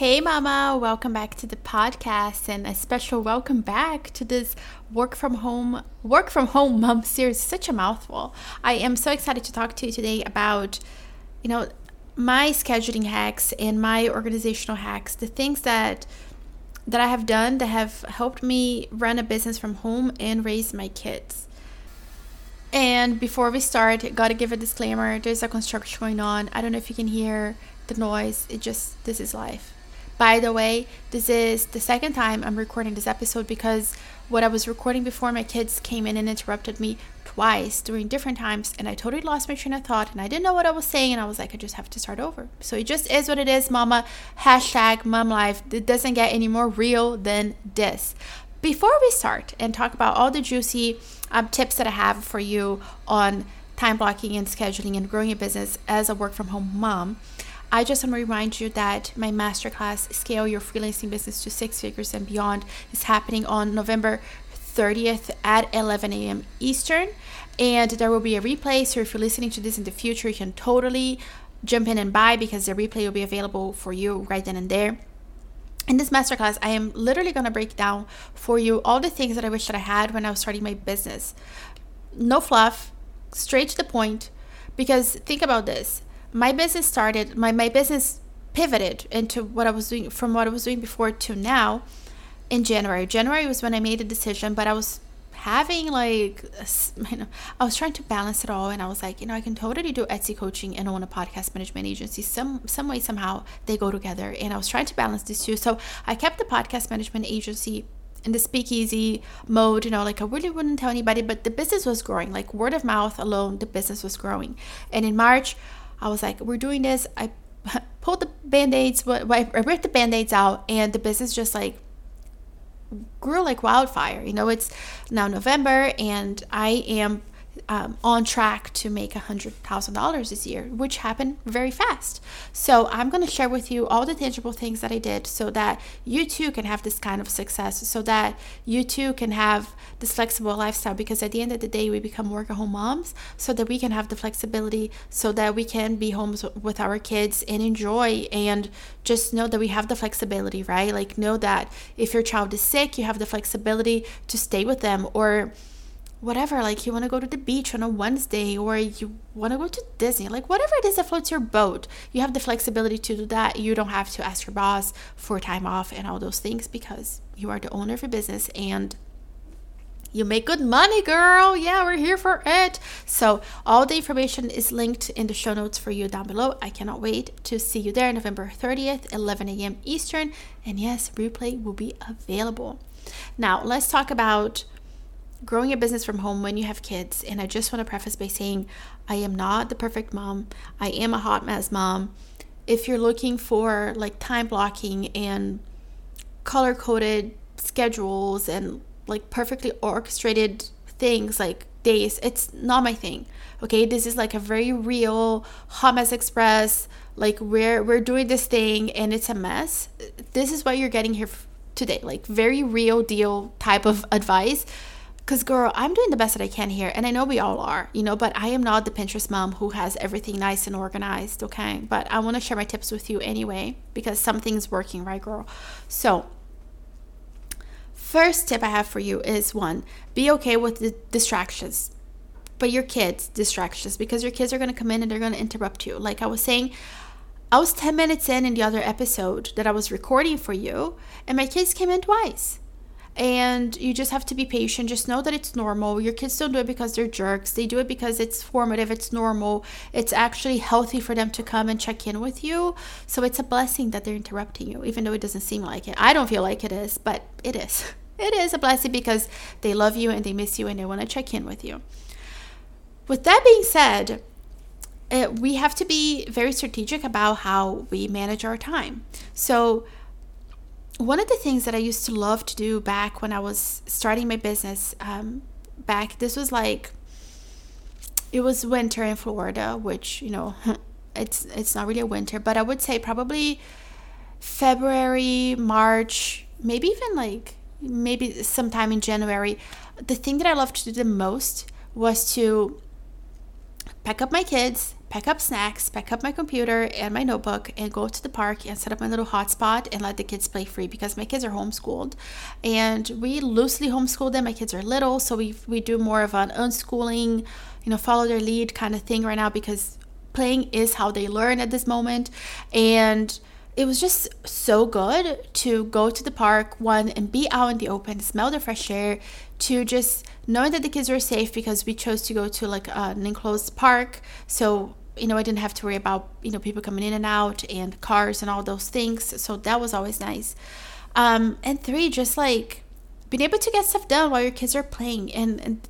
Hey, Mama, welcome back to the podcast and a special welcome back to this work from home work from home mom series. Such a mouthful. I am so excited to talk to you today about, you know, my scheduling hacks and my organizational hacks, the things that that I have done that have helped me run a business from home and raise my kids. And before we start, gotta give a disclaimer. There's a construction going on. I don't know if you can hear the noise. It just this is life. By the way, this is the second time I'm recording this episode because what I was recording before my kids came in and interrupted me twice during different times and I totally lost my train of thought and I didn't know what I was saying and I was like, I just have to start over. So it just is what it is, mama. Hashtag mom life. It doesn't get any more real than this. Before we start and talk about all the juicy um, tips that I have for you on time blocking and scheduling and growing a business as a work from home mom, I just want to remind you that my masterclass, Scale Your Freelancing Business to Six Figures and Beyond, is happening on November 30th at 11 a.m. Eastern. And there will be a replay. So if you're listening to this in the future, you can totally jump in and buy because the replay will be available for you right then and there. In this masterclass, I am literally going to break down for you all the things that I wish that I had when I was starting my business. No fluff, straight to the point. Because think about this my business started my, my business pivoted into what I was doing from what I was doing before to now in January. January was when I made a decision, but I was having like you know I was trying to balance it all and I was like, you know, I can totally do Etsy coaching and own a podcast management agency. Some some way somehow they go together and I was trying to balance these two. So I kept the podcast management agency in the speakeasy mode, you know, like I really wouldn't tell anybody, but the business was growing. Like word of mouth alone, the business was growing. And in March, I was like, we're doing this. I pulled the band-aids, I ripped the band-aids out and the business just like grew like wildfire. You know, it's now November and I am um, on track to make a $100,000 this year, which happened very fast. So, I'm going to share with you all the tangible things that I did so that you too can have this kind of success, so that you too can have this flexible lifestyle. Because at the end of the day, we become work at home moms so that we can have the flexibility, so that we can be homes with our kids and enjoy and just know that we have the flexibility, right? Like, know that if your child is sick, you have the flexibility to stay with them or whatever like you want to go to the beach on a wednesday or you want to go to disney like whatever it is that floats your boat you have the flexibility to do that. You don't have to ask your boss for time off and all those things because you are the owner of your business and you make good money girl. Yeah we're here for it. So all the information is linked in the show notes for you down below. I cannot wait to see you there november 30th 11 a.m eastern. And yes replay will be available. Now let's talk about growing a business from home when you have kids. And I just want to preface by saying I am not the perfect mom. I am a hot mess mom. If you're looking for like time blocking and color coded schedules and like perfectly orchestrated things like days, it's not my thing. Okay, this is like a very real hot mess express. Like we're we're doing this thing and it's a mess. This is what you're getting here today. Like very real deal type of advice because, girl, I'm doing the best that I can here. And I know we all are, you know, but I am not the Pinterest mom who has everything nice and organized, okay? But I want to share my tips with you anyway because something's working, right, girl? So, first tip I have for you is one, be okay with the distractions. But your kids' distractions because your kids are going to come in and they're going to interrupt you. Like I was saying, I was 10 minutes in in the other episode that I was recording for you, and my kids came in twice and you just have to be patient. Just know that it's normal. Your kids don't do it because they're jerks. They do it because it's formative, it's normal. It's actually healthy for them to come and check in with you. So it's a blessing that they're interrupting you, even though it doesn't seem like it. I don't feel like it is, but it is. It is a blessing because they love you and they miss you and they want to check in with you. With that being said, uh, we have to be very strategic about how we manage our time. So, one of the things that I used to love to do back when I was starting my business, um, back this was like it was winter in Florida, which you know it's it's not really a winter, but I would say probably February, March, maybe even like maybe sometime in January. The thing that I loved to do the most was to pack up my kids pack up snacks, pack up my computer and my notebook, and go to the park and set up my little hotspot and let the kids play free because my kids are homeschooled. And we loosely homeschool them. My kids are little, so we, we do more of an unschooling, you know, follow their lead kind of thing right now because playing is how they learn at this moment. And it was just so good to go to the park one and be out in the open smell the fresh air to just knowing that the kids were safe because we chose to go to like an enclosed park so you know i didn't have to worry about you know people coming in and out and cars and all those things. So that was always nice. Um, and three just like being able to get stuff done while your kids are playing and, and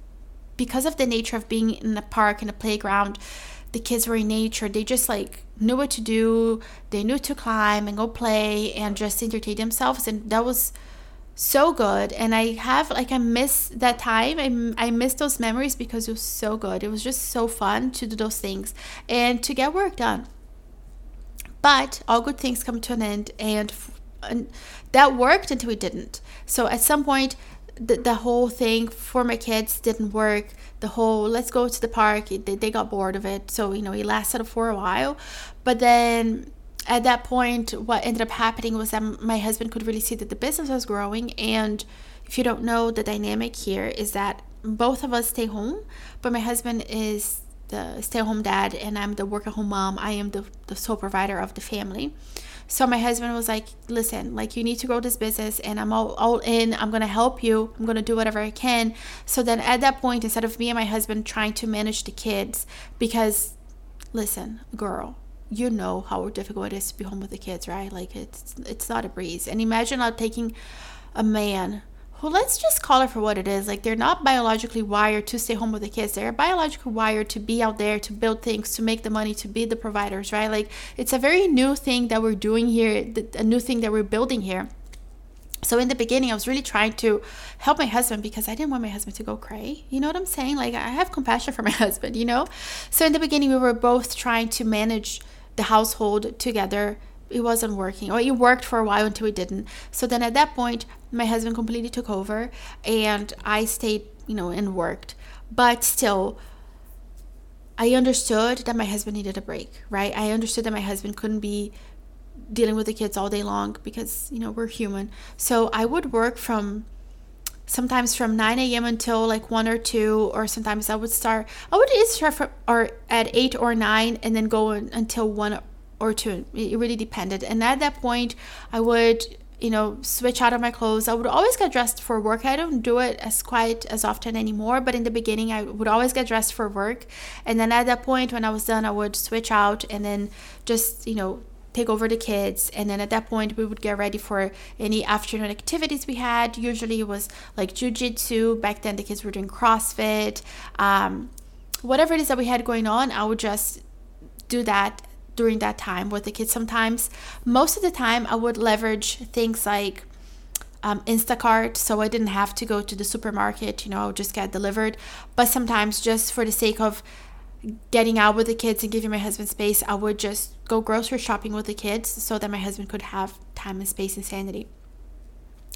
because of the nature of being in the park and a playground the kids were in nature. They just like knew what to do. They knew to climb and go play and just entertain themselves. And that was so good. And i have like i miss that time. I, I miss those memories because it was so good. It was just so fun to do those things and to get work done. But all good things come to an end and, and that worked until it didn't. So at some point the, the whole thing for my kids didn't work. The whole let's go to the park. They, they got bored of it. So you know it lasted for a while. But then at that point what ended up happening was that my husband could really see that the business was growing and if you don't know the dynamic here is that both of us stay home but my husband is the stay-at-home dad and i'm the work-at-home mom i am the, the sole provider of the family so my husband was like, listen, like you need to grow this business and I'm all, all in. I'm going to help you. I'm going to do whatever I can. So then at that point, instead of me and my husband trying to manage the kids, because listen, girl, you know how difficult it is to be home with the kids, right? Like it's it's not a breeze. And imagine not taking a man well, let's just call it for what it is. Like they're not biologically wired to stay home with the kids. They're biologically wired to be out there, to build things, to make the money, to be the providers, right? Like it's a very new thing that we're doing here, a new thing that we're building here. So in the beginning, I was really trying to help my husband because I didn't want my husband to go cray. You know what I'm saying? Like I have compassion for my husband, you know? So in the beginning, we were both trying to manage the household together. It wasn't working or it worked for a while until it didn't. So then at that point my husband completely took over and i stayed you know and worked. But still i understood that my husband needed a break right? I understood that my husband couldn't be dealing with the kids all day long because you know we're human. So i would work from sometimes from 9 a.m until like 1 or 2 or sometimes i would start i would start for, or at 8 or 9 and then go until 1 or two. It really depended. And at that point, I would, you know, switch out of my clothes. I would always get dressed for work. I don't do it as quite as often anymore, but in the beginning, I would always get dressed for work. And then at that point, when I was done, I would switch out and then just, you know, take over the kids and then at that point we would get ready for any afternoon activities we had usually it was like jiu-jitsu back then the kids were doing crossfit um, whatever it is that we had going on i would just do that during that time with the kids sometimes. Most of the time, I would leverage things like um, Instacart, so I didn't have to go to the supermarket, you know, I would just get delivered. But sometimes, just for the sake of getting out with the kids and giving my husband space, I would just go grocery shopping with the kids so that my husband could have time and space and sanity.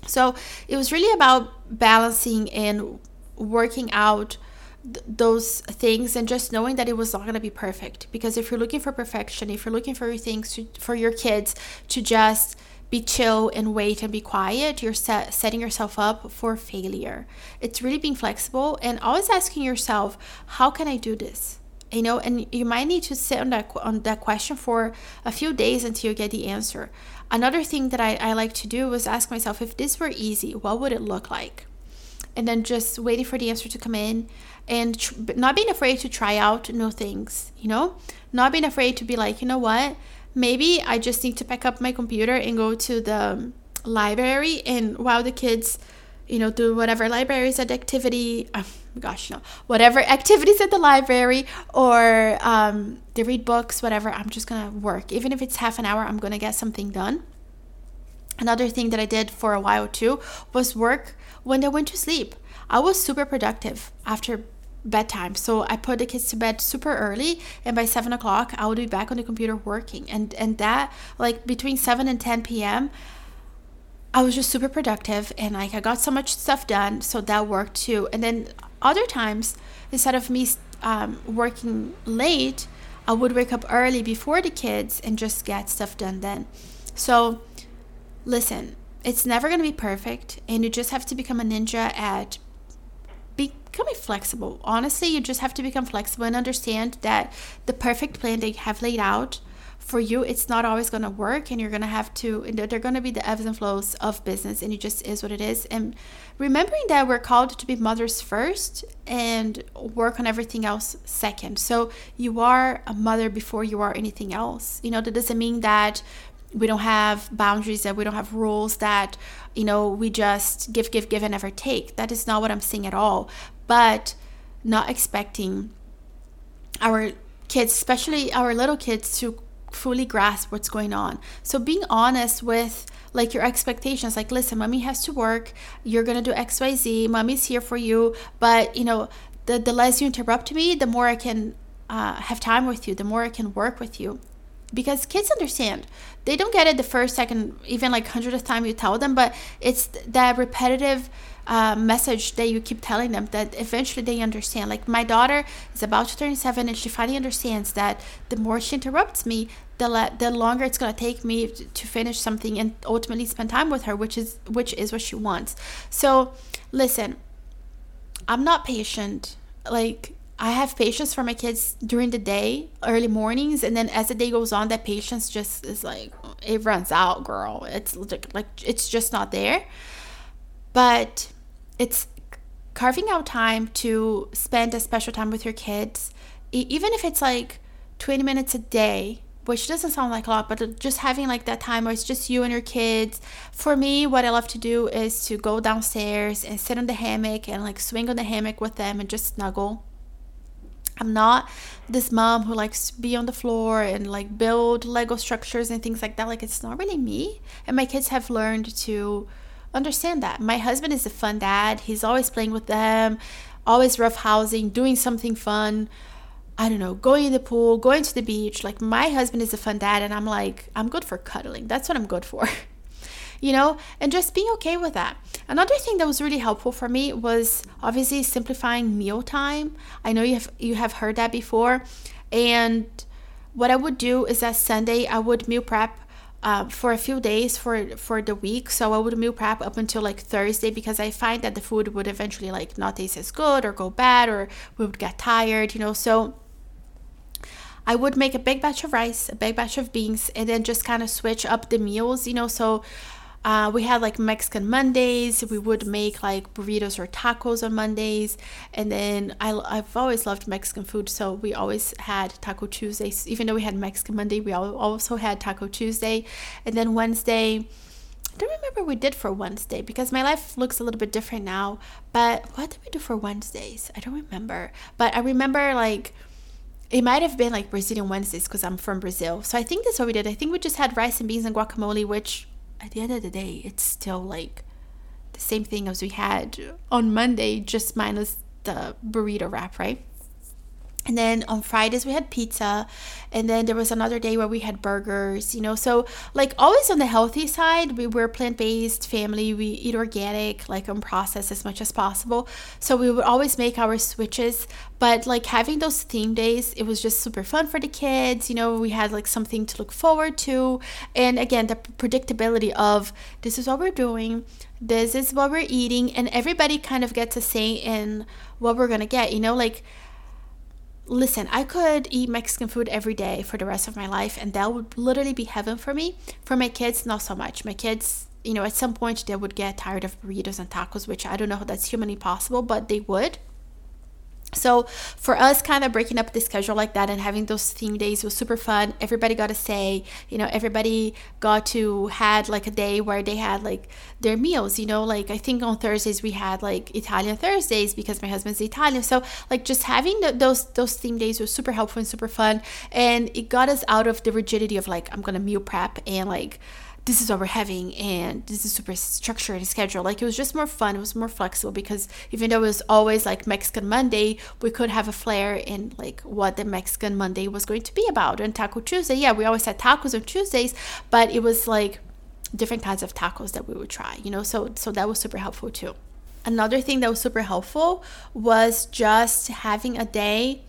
So it was really about balancing and working out those things and just knowing that it was not going to be perfect. Because if you're looking for perfection if you're looking for things to, for your kids to just be chill and wait and be quiet you're set, setting yourself up for failure. It's really being flexible and always asking yourself how can i do this you know and you might need to sit on that on that question for a few days until you get the answer another thing that I, I like to do was ask myself if this were easy what would it look like and then just waiting for the answer to come in and tr- not being afraid to try out new things, you know? Not being afraid to be like, you know what? Maybe I just need to pick up my computer and go to the library and while the kids, you know, do whatever libraries at activity, oh gosh, no, whatever activities at the library or um, they read books, whatever, I'm just gonna work. Even if it's half an hour, I'm gonna get something done. Another thing that I did for a while too was work when they went to sleep. I was super productive after bedtime. So I put the kids to bed super early, and by seven o'clock, I would be back on the computer working. And and that like between seven and ten p.m. I was just super productive, and like I got so much stuff done. So that worked too. And then other times, instead of me um, working late, I would wake up early before the kids and just get stuff done then. So, listen, it's never going to be perfect, and you just have to become a ninja at becoming flexible. Honestly, you just have to become flexible and understand that the perfect plan they have laid out for you it's not always going to work and you're going to have to they're going to be the ebbs and flows of business and it just is what it is. And remembering that we're called to be mothers first and work on everything else second. So you are a mother before you are anything else. You know that doesn't mean that we don't have boundaries that we don't have rules that you know we just give give give and never take. That is not what i'm saying at all. But not expecting our kids especially our little kids to fully grasp what's going on. So being honest with like your expectations like listen, mommy has to work, you're to do XYZ, mommy's here for you, but you know, the the less you interrupt me, the more I can uh, have time with you, the more I can work with you. Because kids understand. They don't get it the first, second, even like hundredth time you tell them, but it's that repetitive uh, message that you keep telling them that eventually they understand. Like my daughter is about to turn seven, and she finally understands that the more she interrupts me, the le- the longer it's gonna take me to finish something and ultimately spend time with her, which is which is what she wants. So, listen, I'm not patient. Like I have patience for my kids during the day, early mornings, and then as the day goes on, that patience just is like it runs out, girl. It's like, like it's just not there. But it's carving out time to spend a special time with your kids, even if it's like 20 minutes a day, which doesn't sound like a lot, but just having like that time where it's just you and your kids. For me, what I love to do is to go downstairs and sit on the hammock and like swing on the hammock with them and just snuggle. I'm not this mom who likes to be on the floor and like build Lego structures and things like that. Like, it's not really me. And my kids have learned to understand that. My husband is a fun dad. He's always playing with them, always roughhousing, doing something fun. I don't know, going in the pool, going to the beach. Like my husband is a fun dad and I'm like, I'm good for cuddling. That's what I'm good for. you know, and just being okay with that. Another thing that was really helpful for me was obviously simplifying meal time. I know you have you have heard that before. And what I would do is that Sunday I would meal prep uh, for a few days for for the week. So I would meal prep up until like Thursday because I find that the food would eventually like not taste as good or go bad or we would get tired, you know. So I would make a big batch of rice, a big batch of beans, and then just kind of switch up the meals, you know. So uh, we had like Mexican Mondays. We would make like burritos or tacos on Mondays. And then I, I've always loved Mexican food. So we always had Taco Tuesdays. Even though we had Mexican Monday, we also had Taco Tuesday. And then Wednesday, I don't remember what we did for Wednesday because my life looks a little bit different now. But what did we do for Wednesdays? I don't remember. But I remember like it might have been like Brazilian Wednesdays because I'm from Brazil. So I think that's what we did. I think we just had rice and beans and guacamole, which at the end of the day, it's still like the same thing as we had on Monday, just minus the burrito wrap, right? And then on Fridays we had pizza, and then there was another day where we had burgers, you know. So like always on the healthy side, we were plant-based family. We eat organic, like unprocessed as much as possible. So we would always make our switches. But like having those theme days, it was just super fun for the kids. You know, we had like something to look forward to, and again the predictability of this is what we're doing, this is what we're eating, and everybody kind of gets a say in what we're gonna get. You know, like listen, I could eat Mexican food every day for the rest of my life, and that would literally be heaven for me. For my kids, not so much. My kids, you know, at some point they would get tired of burritos and tacos, which I don't know how that's humanly possible, but they would. So for us, kind of breaking up the schedule like that and having those theme days was super fun. Everybody got to say, you know, everybody got to had like a day where they had like their meals. You know, like I think on Thursdays we had like Italian Thursdays because my husband's Italian. So like just having the, those those theme days was super helpful and super fun, and it got us out of the rigidity of like I'm gonna meal prep and like this is what we're having and this is super structured and scheduled. Like it was just more fun. It was more flexible because even though it was always like Mexican Monday, we could have a flair in like what the Mexican Monday was going to be about. And Taco Tuesday, yeah, we always had tacos on Tuesdays, but it was like different kinds of tacos that we would try, you know. So so that was super helpful too. Another thing that was super helpful was just having a day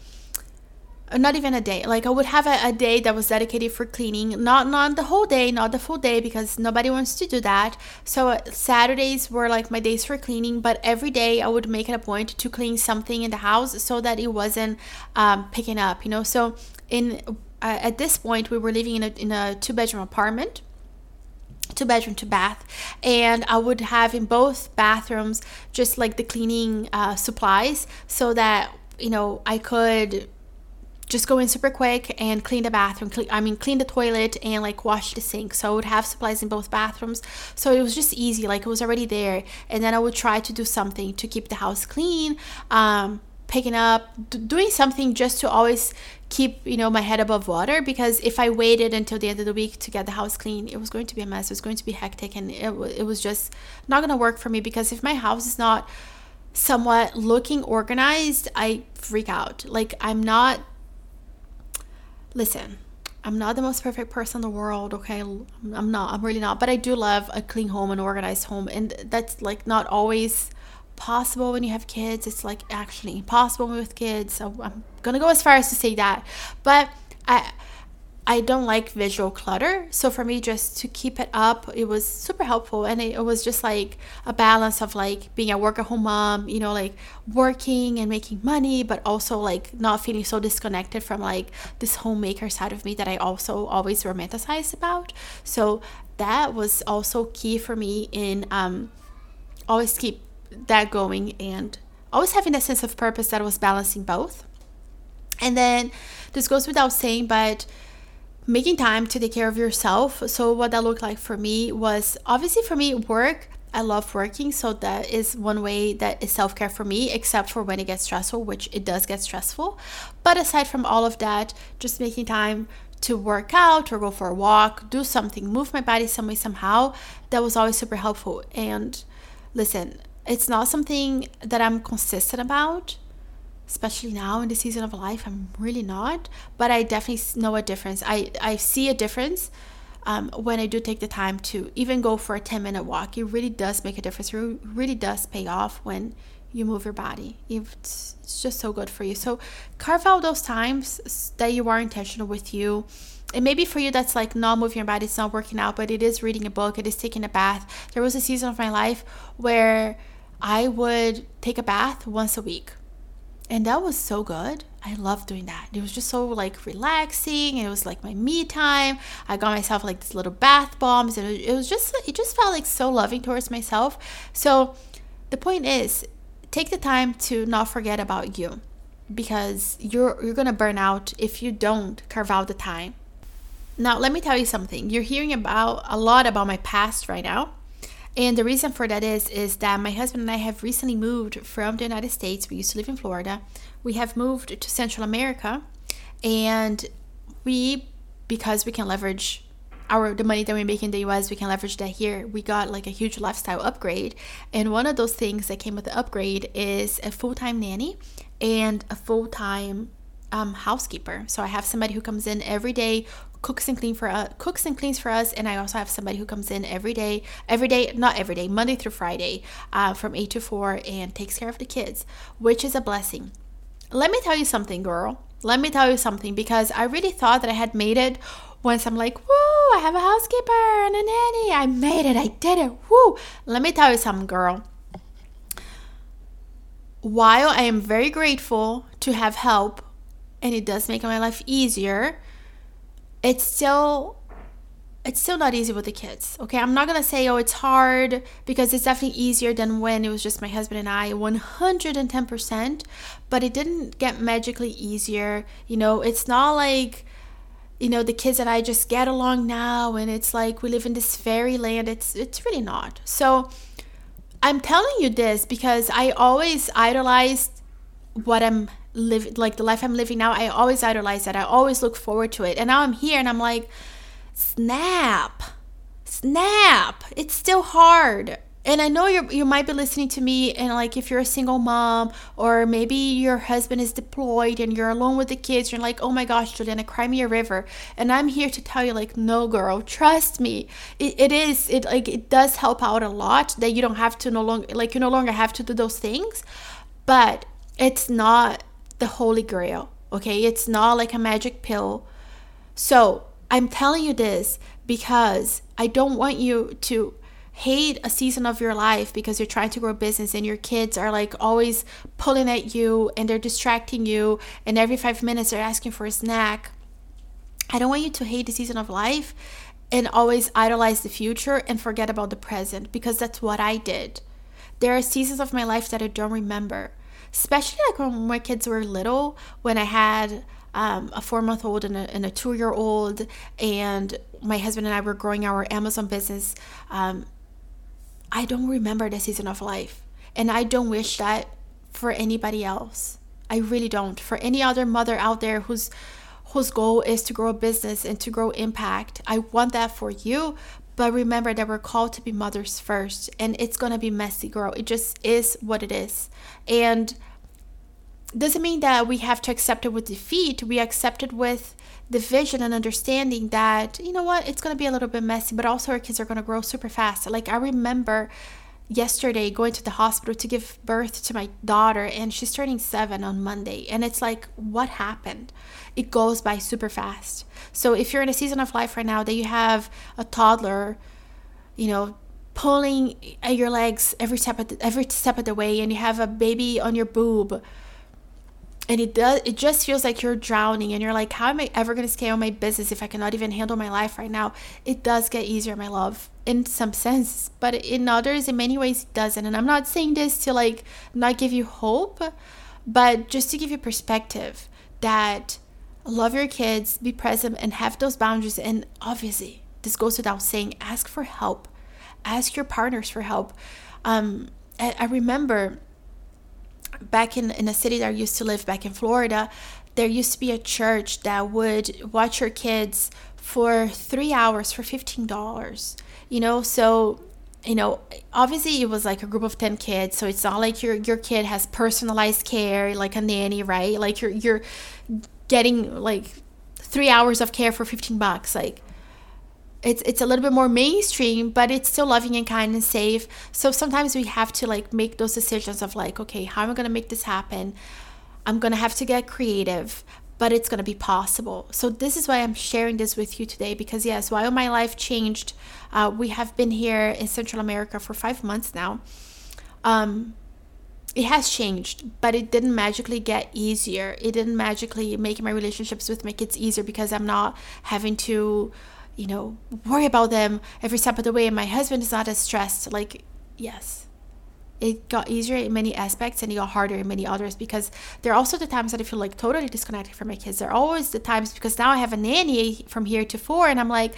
not even a day. Like i would have a, a, day that was dedicated for cleaning. Not not the whole day not the full day because nobody wants to do that. So uh, saturdays were like my days for cleaning but every day i would make it a point to clean something in the house so that it wasn't um, picking up you know? So in uh, at this point we were living in a, in a two bedroom apartment. Two bedroom two bath. And i would have in both bathrooms just like the cleaning uh, supplies so that you know i could just go in super quick and clean the bathroom clean, i mean clean the toilet and like wash the sink. So i would have supplies in both bathrooms. So it was just easy like it was already there. And then i would try to do something to keep the house clean um, picking up d- doing something just to always keep you know my head above water because if i waited until the end of the week to get the house clean it was going to be a mess. It was going to be hectic and it, it was just not going to work for me because if my house is not somewhat looking organized i freak out. Like i'm not listen, I'm not the most perfect person in the world, okay? I'm not. I'm really not. But I do love a clean home, an organized home. And that's like not always possible when you have kids. It's like actually impossible with kids. So I'm to go as far as to say that. But I I don't like visual clutter. So for me, just to keep it up, it was super helpful. And it, it, was just like a balance of like being a work at home mom, you know, like working and making money, but also like not feeling so disconnected from like this homemaker side of me that I also always romanticized about. So that was also key for me in um, always keep that going and always having that sense of purpose that was balancing both. And then this goes without saying, but making time to take care of yourself. So, what that looked like for me was obviously for me, work. I love working, so that is one way that is self care for me, except for when it gets stressful, which it does get stressful. But aside from all of that, just making time to work out or go for a walk, do something, move my body some way, somehow, that was always super helpful. And listen, it's not something that I'm consistent about especially now in the season of life i'm really not but i definitely know a difference. I i see a difference um, when i do take the time to even go for a 10 minute walk. It really does make a difference. It really does pay off when you move your body. It's, just so good for you. So carve out those times that you are intentional with you. And maybe for you that's like not moving your body it's not working out but it is reading a book it is taking a bath. There was a season of my life where i would take a bath once a week and that was so good. I loved doing that. It was just so like relaxing it was like my me time. I got myself like these little bath bombs and it was just it just felt like so loving towards myself. So the point is take the time to not forget about you because you're you're gonna burn out if you don't carve out the time. Now let me tell you something. You're hearing about a lot about my past right now and the reason for that is is that my husband and I have recently moved from the United States. We used to live in Florida. We have moved to Central America and we because we can leverage our the money that we make in the US, we can leverage that here. We got like a huge lifestyle upgrade. And one of those things that came with the upgrade is a full-time nanny and a full-time um, housekeeper. So I have somebody who comes in every day cooks and clean for us, cooks and cleans for us, and I also have somebody who comes in every day, every day, not every day, Monday through Friday, uh, from eight to four, and takes care of the kids, which is a blessing. Let me tell you something, girl. Let me tell you something because I really thought that I had made it. Once I'm like, woo, I have a housekeeper and a nanny. I made it. I did it. Woo. Let me tell you something, girl while I am very grateful to have help and it does make my life easier, it's still it's still not easy with the kids. Okay, I'm not gonna say oh it's hard because it's definitely easier than when it was just my husband and I, 110%. But it didn't get magically easier. You know, it's not like you know the kids and I just get along now, and it's like we live in this fairyland. It's it's really not. So I'm telling you this because I always idolized what I'm living like the life I'm living now, I always idolize that. I always look forward to it. And now I'm here and I'm like, snap. Snap. It's still hard. And I know you you might be listening to me and like if you're a single mom or maybe your husband is deployed and you're alone with the kids, you're like, "Oh my gosh, Juliana, cry me a river." And I'm here to tell you like, "No, girl, trust me. It, it is it like it does help out a lot that you don't have to no longer like you no longer have to do those things, but it's not the holy grail. Okay, it's not like a magic pill. So I'm telling you this because I don't want you to hate a season of your life because you're trying to grow business and your kids are like always pulling at you and they're distracting you and every five minutes they're asking for a snack. I don't want you to hate the season of life and always idolize the future and forget about the present because that's what I did. There are seasons of my life that I don't remember, especially like when my kids were little, when I had um, a four month old and a, a two year old, and my husband and I were growing our Amazon business. Um, I don't remember the season of life. And I don't wish that for anybody else. I really don't. For any other mother out there whose whose goal is to grow a business and to grow impact. I want that for you, but remember that we're called to be mothers first and it's to be messy, girl. It just is what it is. And doesn't mean that we have to accept it with defeat. We accept it with the vision and understanding that, you know what, it's to be a little bit messy, but also our kids are to grow super fast. Like, I remember yesterday going to the hospital to give birth to my daughter, and she's turning seven on Monday. And it's like, what happened? It goes by super fast. So, if you're in a season of life right now that you have a toddler, you know, pulling at your legs every step of the, every step of the way, and you have a baby on your boob, and it does it just feels like you're drowning and you're like how am i ever going to scale my business if i cannot even handle my life right now? It does get easier my love in some sense but in others in many ways it doesn't. And i'm not saying this to like not give you hope but just to give you perspective that love your kids be present and have those boundaries. And obviously this goes without saying ask for help. Ask your partners for help. Um, I, I remember back in, in a city that I used to live back in Florida, there used to be a church that would watch your kids for three hours for $15. You know, so you know, obviously it was like a group of 10 kids, so it's not like your your kid has personalized care like a nanny, right? Like you're you're getting like 3 hours of care for 15 bucks. Like it's it's a little bit more mainstream but it's still loving and kind and safe. So sometimes we have to like make those decisions of like okay how am i going to make this happen? I'm going to have to get creative but it's going to be possible. So this is why i'm sharing this with you today because yes while my life changed uh, we have been here in central america for five months now. Um, it has changed, but it didn't magically get easier. It didn't magically make my relationships with my kids easier because I'm not having to you know, worry about them every step of the way. And my husband is not as stressed. Like, yes, it got easier in many aspects and it got harder in many others because there are also the times that I feel like totally disconnected from my kids. There are always the times because now I have a nanny from here to four and I'm like,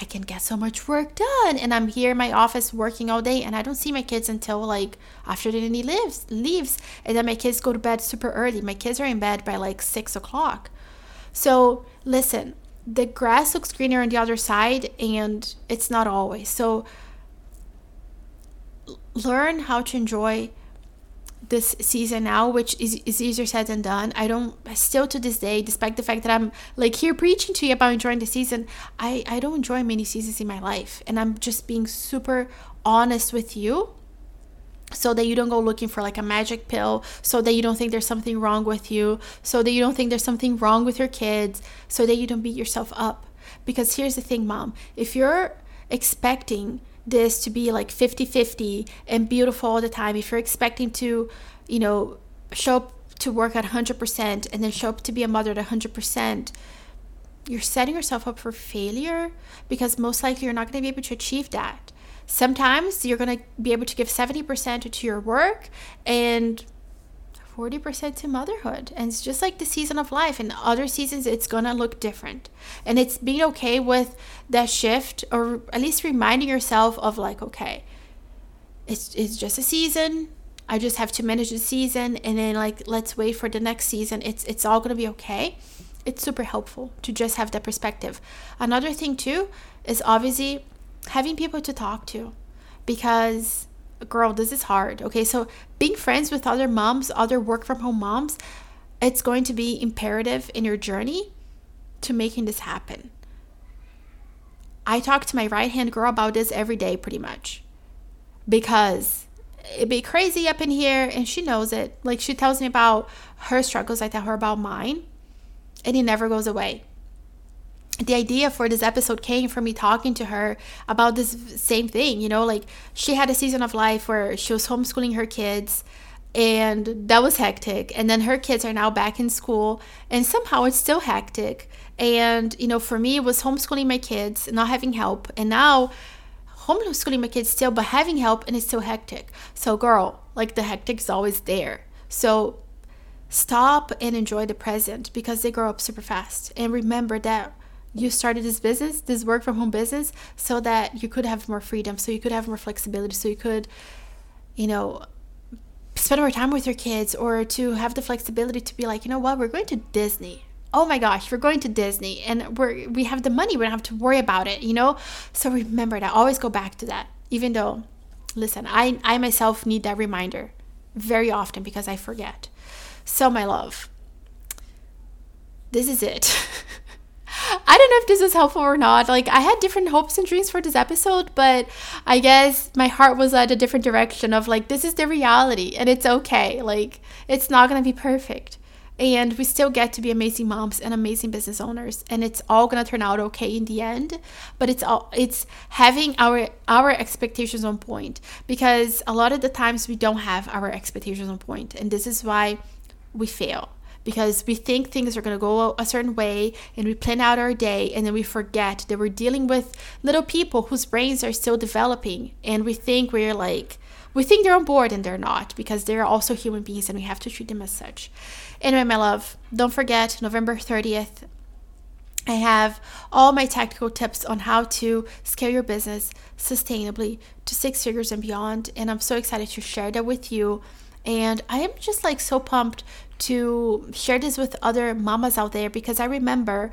I can get so much work done. And I'm here in my office working all day and I don't see my kids until like after the nanny leaves leaves. And then my kids go to bed super early. My kids are in bed by like six o'clock. So listen, the grass looks greener on the other side and it's not always. So learn how to enjoy this season now, which is, is easier said than done. I don't still to this day, despite the fact that I'm like here preaching to you about enjoying the season, I, I don't enjoy many seasons in my life. And I'm just being super honest with you so that you don't go looking for like a magic pill, so that you don't think there's something wrong with you, so that you don't think there's something wrong with your kids, so that you don't beat yourself up. Because here's the thing, mom, if you're expecting this to be like 50 50 and beautiful all the time, if you're expecting to, you know, show up to work at 100% and then show up to be a mother at 100%, you're setting yourself up for failure because most likely you're not going to be able to achieve that. Sometimes you're going to be able to give 70% to your work and 40% to motherhood. And it's just like the season of life. In other seasons, it's going to look different. And it's being okay with that shift or at least reminding yourself of like, okay, it's, it's just a season. I just have to manage the season and then like let's wait for the next season. It's it's all going to be okay. It's super helpful to just have that perspective. Another thing too is obviously having people to talk to because girl this is hard okay? So being friends with other moms other work from home moms it's going to be imperative in your journey to making this happen. I talk to my right hand girl about this every day pretty much because it'd be crazy up in here and she knows it. Like she tells me about her struggles i tell her about mine and it never goes away the idea for this episode came from me talking to her about this same thing you know like she had a season of life where she was homeschooling her kids and that was hectic and then her kids are now back in school and somehow it's still hectic. And you know for me it was homeschooling my kids not having help and now homeschooling my kids still but having help and it's still hectic. So girl like the hectic is always there. So stop and enjoy the present because they grow up super fast and remember that you started this business, this work from home business, so that you could have more freedom, so you could have more flexibility, so you could, you know, spend more time with your kids or to have the flexibility to be like, you know what, we're going to Disney. Oh my gosh, we're going to Disney and we're we have the money, we don't have to worry about it, you know? So remember that. Always go back to that. Even though listen, I I myself need that reminder very often because I forget. So my love, this is it. I don't know if this is helpful or not. Like, I had different hopes and dreams for this episode, but I guess my heart was at a different direction of like, this is the reality and it's okay. Like, it's not going to be perfect. And we still get to be amazing moms and amazing business owners, and it's all gonna turn out okay in the end. But it's all it's having our our expectations on point because a lot of the times we don't have our expectations on point, and this is why we fail because we think things are going to go a certain way and we plan out our day and then we forget that we're dealing with little people whose brains are still developing and we think we're like we think they're on board and they're not because they're also human beings and we have to treat them as such. Anyway, my love, don't forget November 30th. I have all my tactical tips on how to scale your business sustainably to six figures and beyond. And I'm so excited to share that with you. And I am just like so pumped to share this with other mamas out there because I remember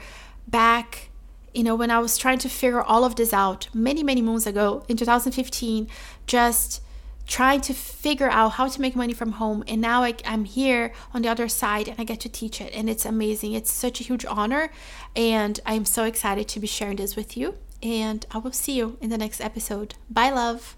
back, you know, when I was trying to figure all of this out many, many moons ago in 2015, just trying to figure out how to make money from home. And now I, am here on the other side and I get to teach it. And it's amazing. It's such a huge honor. And I'm so excited to be sharing this with you. And I will see you in the next episode. Bye, love.